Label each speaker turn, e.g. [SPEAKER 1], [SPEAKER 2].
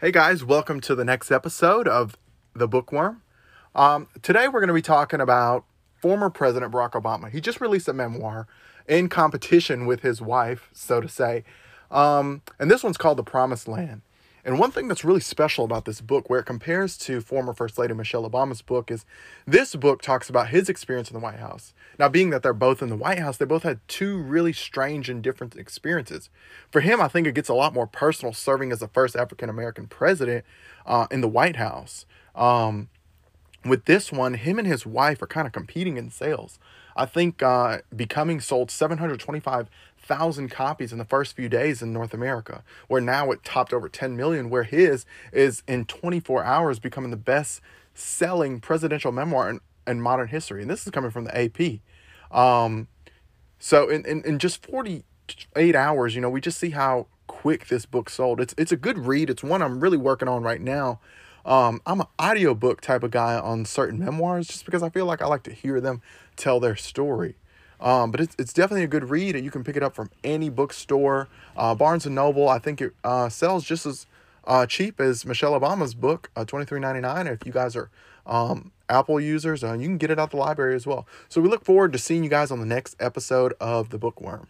[SPEAKER 1] Hey guys, welcome to the next episode of The Bookworm. Um, today we're going to be talking about former President Barack Obama. He just released a memoir in competition with his wife, so to say. Um, and this one's called The Promised Land. And one thing that's really special about this book, where it compares to former First Lady Michelle Obama's book, is this book talks about his experience in the White House. Now, being that they're both in the White House, they both had two really strange and different experiences. For him, I think it gets a lot more personal serving as the first African American president uh, in the White House. Um, with this one, him and his wife are kind of competing in sales. I think uh, Becoming sold 725 thousand copies in the first few days in North America, where now it topped over 10 million, where his is in 24 hours becoming the best selling presidential memoir in, in modern history. And this is coming from the AP. Um, so in, in, in just 48 hours, you know, we just see how quick this book sold. It's it's a good read. It's one I'm really working on right now. Um, I'm an audiobook type of guy on certain memoirs just because I feel like I like to hear them tell their story. Um, but it's, it's definitely a good read, and you can pick it up from any bookstore. Uh, Barnes and Noble, I think it uh, sells just as uh, cheap as Michelle Obama's book, uh, twenty three ninety nine. If you guys are um, Apple users, uh, you can get it out the library as well. So we look forward to seeing you guys on the next episode of The Bookworm.